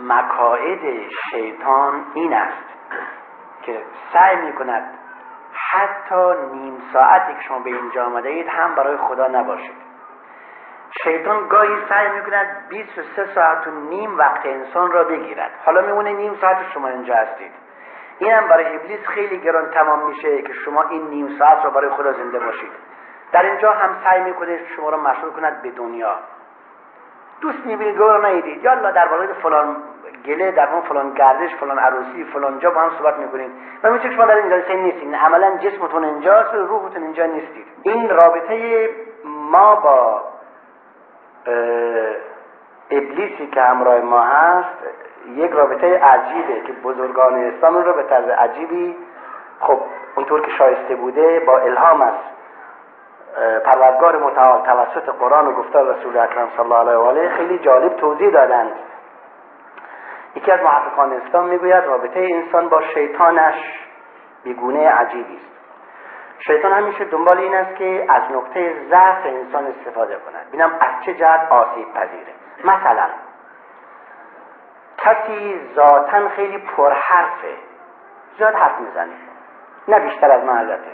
مکائد شیطان این است که سعی می‌کند حتی نیم ساعتی که شما به اینجا آمده اید هم برای خدا نباشید. شیطان گاهی سعی می‌کند 23 ساعت و نیم وقت انسان را بگیرد. حالا میمونه نیم ساعت شما اینجا هستید. اینم برای ابلیس خیلی گران تمام میشه که شما این نیم ساعت را برای خدا زنده باشید. در اینجا هم سعی می‌کنه شما را مشغول کند به دنیا. دوست می‌بینید گوه نیدید یالا در بالای فلان گله در اون فلان گردش فلان عروسی فلان جا با هم صحبت می‌کنید و میشه شما در این جلسه نیستید عملا جسمتون اینجاست و روحتون اینجا نیستید. این رابطه ما با ابلیسی که همراه ما هست یک رابطه عجیبه که بزرگان اسلام رو به طرز عجیبی خب اونطور که شایسته بوده با الهام است. پروردگار متعال توسط قرآن و گفتار رسول اکرم صلی الله علیه و آله خیلی جالب توضیح دادند. یکی از محققان اسلام می‌گوید رابطه انسان با شیطانش بیگونه عجیبی است. شیطان همیشه دنبال این است که از نقطه ضعف انسان استفاده کند. بینم از چه جهت آسیب پذیره. مثلا کسی ذاتا خیلی پرحرفه. زیاد حرف می‌زنه. نه بیشتر از من البته.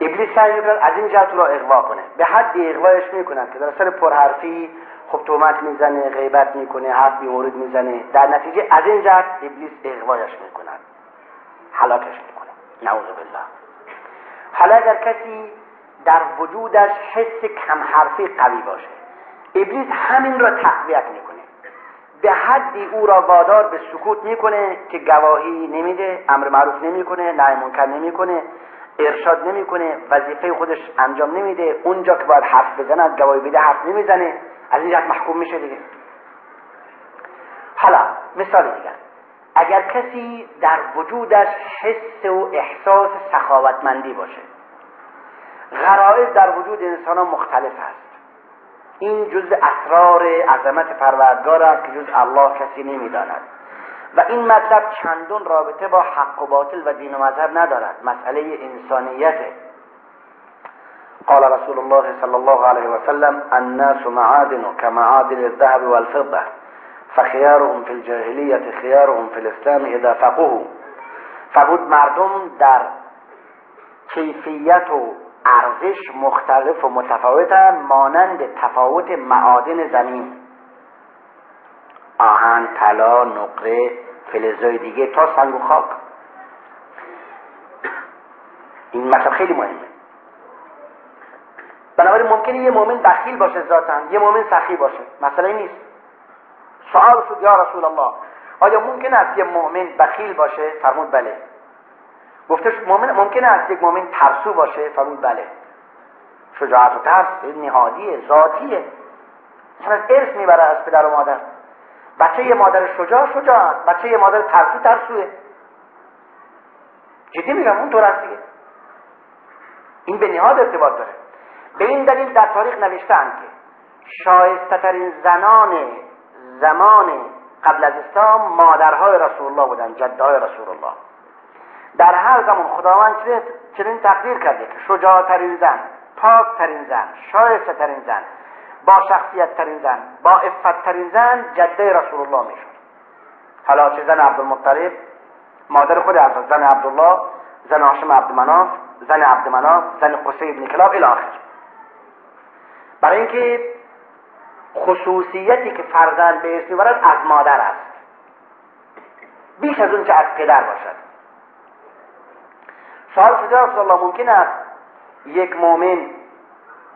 ابلیس سعی می‌کند از این جهت را اغوا کنه. به حد اغوایش می‌کند که در سر پرحرفی خب تومت می‌زنه غیبت می‌کنه حرف بیمورد می‌زنه. در نتیجه از این جهت ابلیس اغوایش می‌کند حلاکش می‌کنه. نعوذ بالله. حالا اگر کسی در وجودش حس کم حرفی قوی باشه ابلیس همین را تقویت می‌کنه. به حدی او را وادار به سکوت می‌کنه که گواهی نمیده امر معروف نمی‌کنه نهی منکر نمی‌کنه. ارشاد نمی‌کنه وظیفه خودش انجام نمیده اونجا که باید حرف بزند گواهی بده حرف نمی‌زنه. از این محکوم میشه دیگه. حالا مثال دیگر. اگر کسی در وجودش حس و احساس سخاوتمندی باشه غرائز در وجود انسان مختلف است. این جز اسرار عظمت پروردگار است که جز الله کسی نمی‌داند. و این مطلب چندون رابطه با حق و باطل و دین و مذهب ندارد. مسئله انسانیته. قال رسول الله صلی الله علیه وسلم الناس معادن كمعادن الذهب والفضه فخيارهم في الجاهلیت خيارهم في الاسلام اذا فقهوا فرمود مردم در کیفیت و ارزش مختلف و متفاوتن مانند تفاوت معادن زمین. آهن طلا نقره فلزای دیگه تا سنگ و خاک. این مثلا خیلی مهمه. بنابراین ممکنه یه مؤمن بخیل باشه ذاتا یه مؤمن سخی باشه. مسئله نیست. سوال شد یا رسول الله آیا ممکن است یه مؤمن بخیل باشه؟ فرمود بله. گفتش مؤمن ممکن است یک مؤمن ترسو باشه؟ فرمود بله. شجاعت و ترس نهادیه ذاتیه. از ارث می‌بره از پدر و مادر. بچه یه مادر شجاع شجاع بچه یه مادر ترسو ترسوه. جدی میگم اون طور است دیگه. این به نهاد ارتباط داره. به این دلیل در تاریخ نوشتن که شایسته ترین زنان زمان قبل از اسلام مادرهای رسول الله بودن جدهای رسول الله در هر زمان خداوند چنین تقدیر کرده که شجاعترین زن پاک ترین زن شایسته ترین زن با شخصیت ترین زن با افت ترین زن جده رسول الله می‌شد. حالا چه زن عبدالمطلب؟ مادر خود از زن عبدالله زن هاشم عبدمناف زن عبدمناف زن قصی ابن کلاب الی آخر. برای اینکه خصوصیتی که فرزند به اسم می‌برد از مادر است. بیش از اون که از پدر باشد. سوال شده رسول الله ممکن است یک مؤمن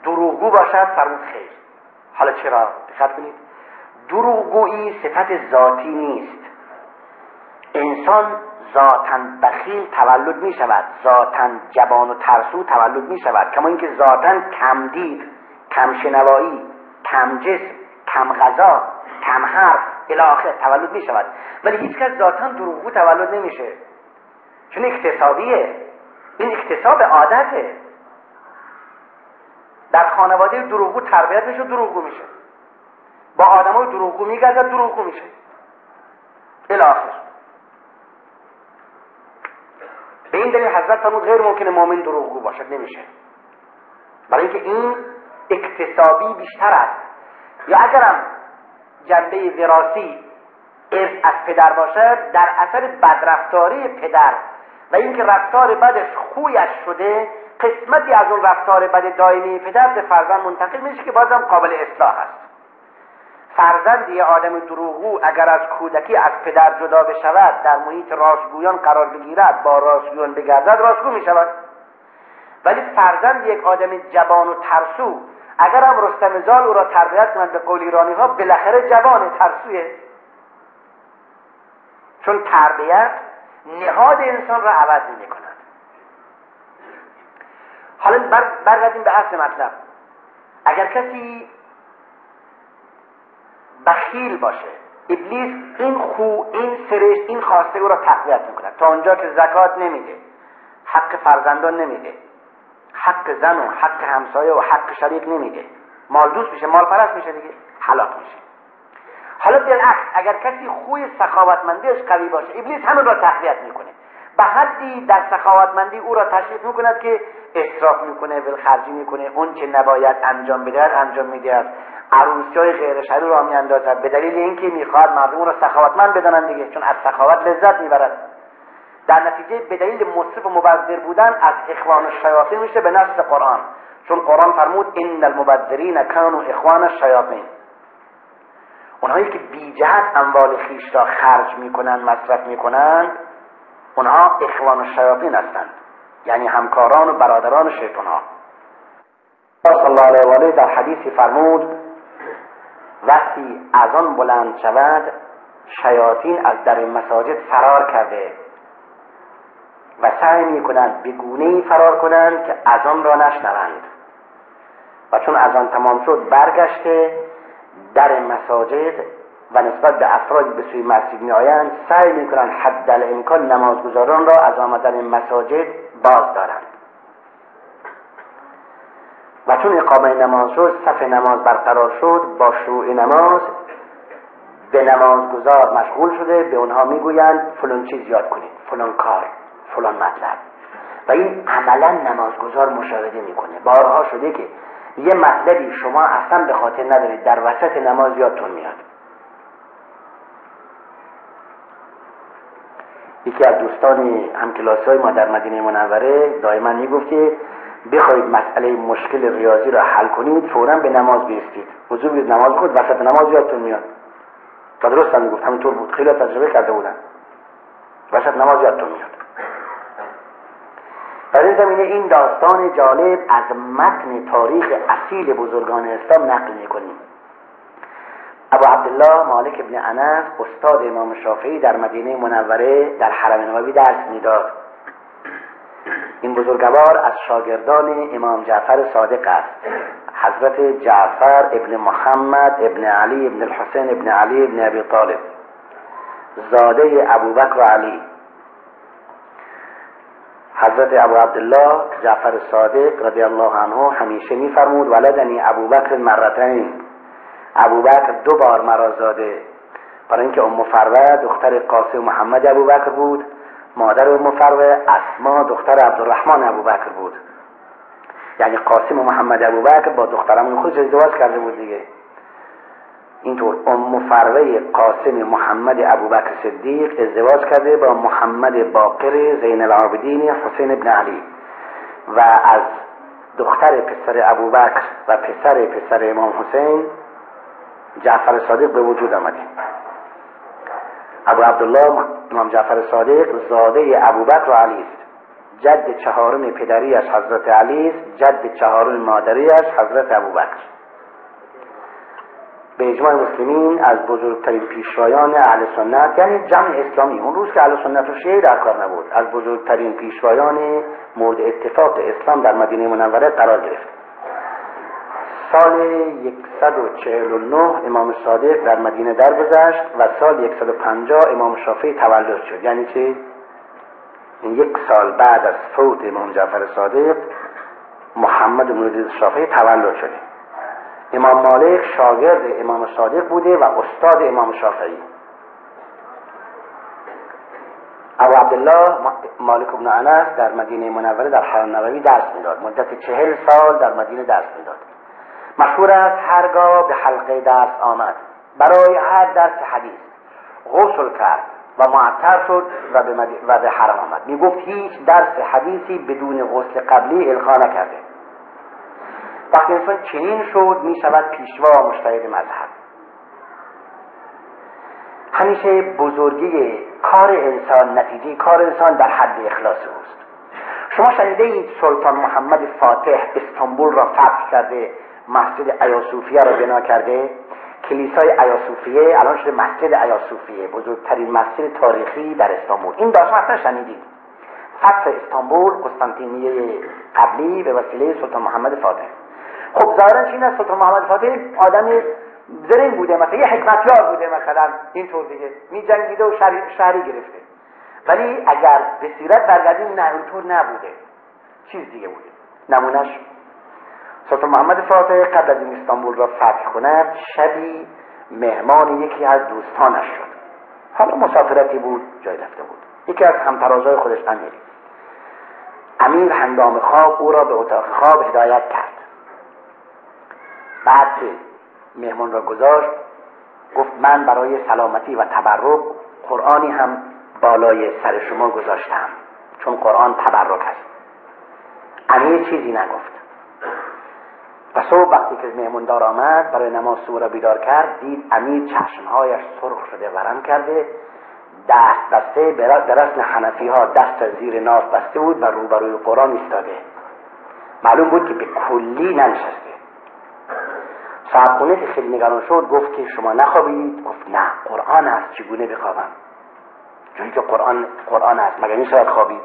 دروغگو باشد؟ فرمود خیر. حالا چرا؟ دقت کنید. دروغگویی صفت ذاتی نیست. انسان ذاتا بخیل تولد می شود ذاتا جبان و ترسو تولد می شود کما اینکه ذاتا کمدید کم شنوایی کم جسم کم غذا کم حرف الاخر تولد می شود ولی هیچ کس ذاتا دروغگو تولد نمیشه. چون اکتسابیه این اکتساب عادته. در خانواده دروغگو تربیت میشه دروغگو میشه. با آدمای دروغگو میگردد دروغگو میشه. الاخر به این دلیل حضرت فرمود غیر ممکنه مؤمن دروغگو باشد نمیشه. برای اینکه این اکتسابی بیشتر است. یا اگرم جنبه وراسی ارث از پدر باشد در اثر بدرفتاری پدر و اینکه رفتار بدش خویش شده قسمتی از اون رفتار بد دائمی پدر به فرزند منتقل میشه که بازم قابل اصلاح است. فرزند یه آدم دروغو اگر از کودکی از پدر جدا بشود در محیط راستگویان قرار بگیرد با راستگویان بگردد راستگو می شود ولی فرزند یک آدم جوان و ترسو اگر هم رستم زال او را تربیت کنند به قول ایرانی ها بالاخره جوان ترسویه. چون تربیت نهاد انسان را عوض می کند حالا برگردیم به اصل مطلب. اگر کسی بخیل باشه ابلیس این خو این سرش این خواسته او را تقویت می‌کنه تا اونجا که زکات نمیده حق فرزندان نمیده حق زن و حق همسایه و حق شریک نمیده. مال دوست میشه مال پرست میشه دیگه حلاک میشه. حالا بالعکس اگر کسی خوی سخاوتمندیش قوی باشه ابلیس همین را تقویت می‌کنه. به حدی در سخاوتمندی او را تشویق می‌کند که اصراف می‌کنه ولخرجی می‌کنه اون که نباید انجام بدهد انجام می‌دهد. عروسی های غیر شرعی را میاندازد. به دلیل اینکه می‌خواهد مردم را سخاوتمند بدانند دیگه چون از سخاوت لذت می‌برد. در نتیجه به دلیل مصرف و مبذر بودن از اخوان الشیاطین میشه به نصف قرآن. چون قرآن فرمود ان المبذرین کانوا اخوان الشیاطین. اونهایی که بی جهت اموال خیش را خرج می‌کنند مصرف می‌کنند اونها اخوان الشیاطین هستند. یعنی همکاران و برادران شیطان ها صلی الله علیه و آله در حدیثی فرمود وقتی از آن بلند شود شیاطین از در مساجد فرار کرده و سعی می کنند به گونه فرار کنند که از آن را نشنوند. و چون از آن تمام شد برگشته در مساجد و نسبت به افرادی به سوی مسجد می آیند سعی می کنند حد امکان نمازگزاران را از آمدن مساجد باز دارند. و چون اقامه نماز شد صف نماز برقرار شد با شروع نماز به نمازگزار مشغول شده به اونها می‌گویند فلان چیز یاد کنید فلان کار فلان مطلب. و این عملا نمازگزار مشاهده می‌کنه. بارها شده که یه مطلبی شما اصلا به خاطر ندارید در وسط نماز یادتون میاد. یکی از دوستان همکلاسی های ما در مدینه منوره دائما می‌گفت که بخواید مسئله مشکل ریاضی را حل کنید فورا به نماز بیستید. حضور بید نماز کنید وسط نماز یادتون میاد. تا درست هم می‌گفت همینطور بود. خیلی تجربه کرده بودن. وسط نماز یادتون میاد. در این زمینه این داستان جالب از متن تاریخ اصیل بزرگان اسلام نقل می‌کنیم. ابو عبدالله مالک ابن انس استاد امام شافعی در مدینه منوره در حرم نبوی درس می‌داد. این بزرگوار از شاگردان امام جعفر صادق است. حضرت جعفر ابن محمد ابن علی ابن الحسین ابن علی ابن ابی طالب. زاده ابوبکر و علی. حضرت ابو عبدالله جعفر صادق رضی الله عنه همیشه میفرمود ولدنی ابوبکر مرتین. ابوبکر دو بار مرا زاده. برای اینکه ام فروه دختر قاسم محمد ابوبکر بود. مادر ام فروه اسما دختر عبدالرحمن ابوبکر بود. یعنی قاسم و محمد ابوبکر با دخترمون خود ازدواج کرده بود دیگه. اینطور ام فروه قاسم محمد ابوبکر صدیق ازدواج کرده با محمد باقر زین العابدین حسین ابن علی. و از دختر پسر ابوبکر و پسر پسر امام حسین جعفر صادق به وجود آمده ابو عبدالله امام جعفر صادق زاده ابوبکر و علی است. جد چهارم پدریش حضرت علی است جد چهارم مادریش حضرت ابوبکر. به اجماع مسلمین از بزرگترین پیشوایان اهل سنت یعنی جمع اسلامی. اون روز که اهل سنت و شیعه در کار نبود از بزرگترین پیشوایان مورد اتفاق اسلام در مدینه منوره قرار گرفت. سال 149 امام صادق در مدینه درگذشت و سال 150 امام شافعی تولد شد. یعنی چه؟ یک سال بعد از فوت امام جعفر صادق محمد بن شافعی تولد شده. امام مالک شاگرد امام صادق بوده و استاد امام شافعی. ابو عبدالله مالک بن انس در مدینه منوره در حرم نبوی درس می‌داد. مدت چهل سال در مدینه درس می‌داد. مشهور است هرگاه به حلقه درس آمد. برای هر درس حدیث غسل کرد و معطر شد و به, و به حرم آمد. می گفت هیچ درس حدیثی بدون غسل قبلی القا نکرده. وقتی انسان چنین شد می شود پیشوا مشتهد مذهب. همیشه بزرگی کار انسان نتیجه کار انسان در حد اخلاص اوست. شما شنیده سلطان محمد فاتح استانبول را فتح کرده. مسجد ایاسوفیه را بنا کرده. کلیسای ایاسوفیه الان شده مسجد ایاسوفیه بزرگترین مسجد تاریخی در استانبول. این داستان اصلا شنیدید فتح استانبول قسطنطینیه قبلی به وسیله سلطان محمد فاتح. خب ظاهرا چین است سلطان محمد فاتح؟ آدم زرین بوده مثلا یه حکمتیار بوده مثلا. اینطور دیگه. می جنگیده و شهری گرفته. ولی اگر به سیرت برگردیم نه اینطور نبوده. چیز دیگه بوده. نمونش سلطان محمد فاتح قبل از این استانبول را فتح کند شبی مهمان یکی از دوستانش شد. حالا مسافرتی بود جای رفته بود. یکی از همترازای خودش امیری امیر هنگام خواب او را به اتاق خواب هدایت کرد. بعد که مهمان را گذاشت گفت من برای سلامتی و تبرک قرآنی هم بالای سر شما گذاشتم چون قرآن تبرک است. امیر چیزی نگفت. و صبح وقتی که مهموندار آمد برای نماز صبح را بیدار کرد دید امیر چشمهایش سرخ شده ورم کرده دست بسته به رسم حنفی ها دست زیر ناف بسته بود و روبروی قرآن ایستاده. معلوم بود که به کلی ننشسته. صاحب که خیلی نگران شد گفت که شما نخوابید؟ گفت نه قرآن است چگونه بخوابم؟ جایی که قرآن قرآن است مگر می‌شود خوابید؟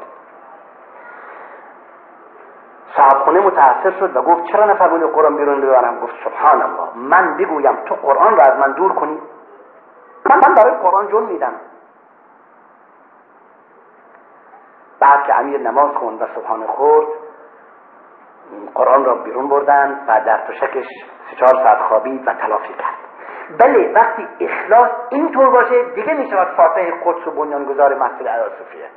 صاحب خونه متأثر شد و گفت چرا نفرمودی قرآن بیرون ببرم؟ گفت سبحان الله من بگویم تو قرآن را از من دور کنی. من, من برای قرآن جون میدم. بعد که امیر نماز خوند و صبحانه خورد قرآن را بیرون بردن و در تشکش سه چهار ساعت خوابید و تلافی کرد. بله وقتی اخلاص اینطور باشه دیگه می شود فاتح قدس و بنیانگذار مسجد ایاسوفیه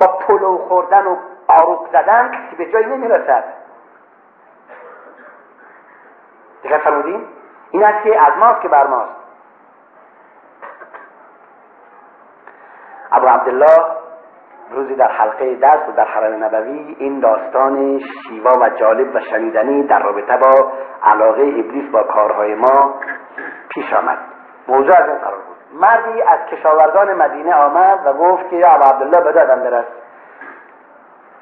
با پلو خوردن و آروک زدن کسی به جایی نمی‌رسد. دقت فرمودین؟ این است که از ماست که بر ماست. ابو عبدالله روزی در حلقه درس و در حرم نبوی این داستان شیوا و جالب و شنیدنی در رابطه با علاقه ابلیس با کارهای ما پیش آمد. موضوع از این قرار بود. مردی از کشاورزان مدینه آمد و گفت که یا عبدالله به دادم برس.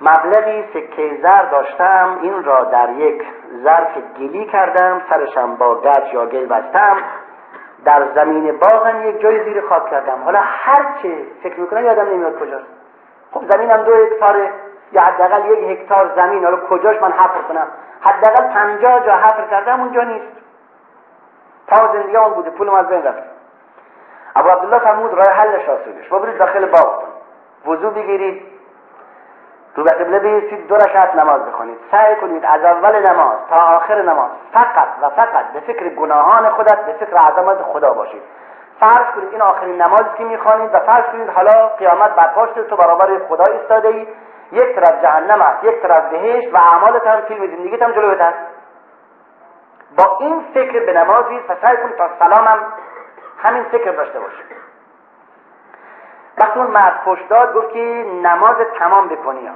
مبلغی سکه زر داشتم این را در یک ظرف گلی کردم سرشم با گچ یا گل بستم در زمین باغم یک جای زیر خاک کردم. حالا هر چه فکر می‌کنم یادم نمیاد کجاست. خب زمینم دو هکتار یا حداقل یک هکتار زمین. حالا کجاش من حفر کنم؟ حداقل پنجاه جا حفر کردم اونجا نیست. تا زندگی اون بوده پولم از بین رفت ابو عبدالله فرمود راه حلش آسودش برید داخل باغتون. وضو بگیرید. رو به قبله بیستید دو رکعت نماز بخونید. سعی کنید از اول نماز تا آخر نماز فقط و فقط به فکر گناهان خودت به فکر عظمت خدا باشید. فرض کنید این آخرین نمازی که می‌خوانید و فرض کنید حالا قیامت بر پشت تو برابر خدا ایستاده ای یک طرف جهنم است یک طرف بهشت و اعمالت هم فیلم زندگیت هم جلوت است با این فکر به نماز و سعی کنید تا سلامم همین فکر داشته باشید. وقتی اون مرد پشت داد گفت که نماز تمام بکنی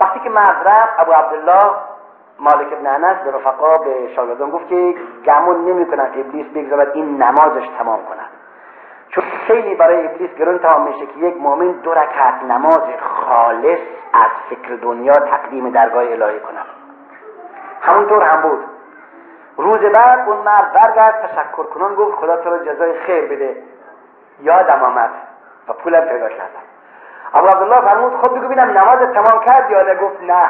وقتی که مرد رفت ابو عبدالله مالک ابن انس به رفقا به شاگردان گفت که گمون نمی‌کنن که ابلیس بگذارد این نمازش تمام کند. چون خیلی برای ابلیس گرون تمام میشه که یک مؤمن دو رکعت نماز خالص از فکر دنیا تقدیم درگاه الهی کند. همونطور هم بود. روز بعد اون مرد برگرد تشکر کنان گفت خدا تو رو جزای خیر بده. یادم آمد. و پولم پیدا کردم. ابو عبدالله فرمود خب بگو بینم نماز تمام کرد یا نه؟ گفت نه.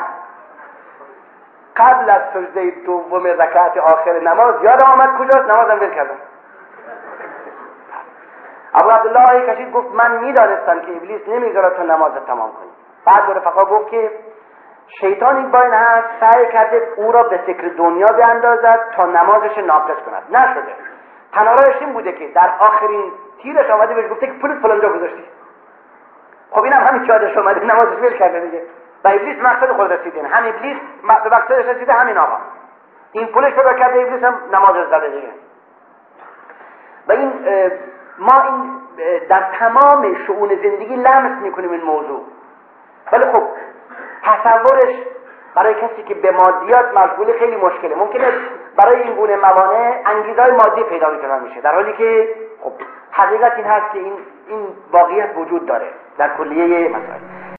قبل از سجده دوم رکعت آخر نماز یادم آمد کجاست؟ نمازم ول کردم. ابو عبدالله آیه کشید گفت من می‌دانستم که ابلیس نمی‌ذاره تو نماز تمام کنی. بعد به رفقا گفت که شیطان این این هست سعی کرده او را به فکر دنیا بیاندازد تا نمازش ناقص کند. نشده. تنارایش این بوده که در آخرین تیرش آمده بهش گفته که پول فلانجا گذاشتی. خب اینم همین که یادش آمده نمازش ول کرده دیگه. و ابلیس مقصد خود رسیده. هم ابلیس به مقصدش رسیده همین آقا. این پولش پیدا کرده ابلیس هم نمازش زده دیگه. و این ما این در تمام شعون زندگی لمس می‌کنیم این موضوع. ولی خب تصورش برای کسی که به مادیات مشغول خیلی مشکله. ممکنه برای این گونه موانع انگیزهای مادی پیدا می‌کنن میشه در حالی که خب حقیقت این هست که این این واقعیت وجود داره در کلیه مسائل.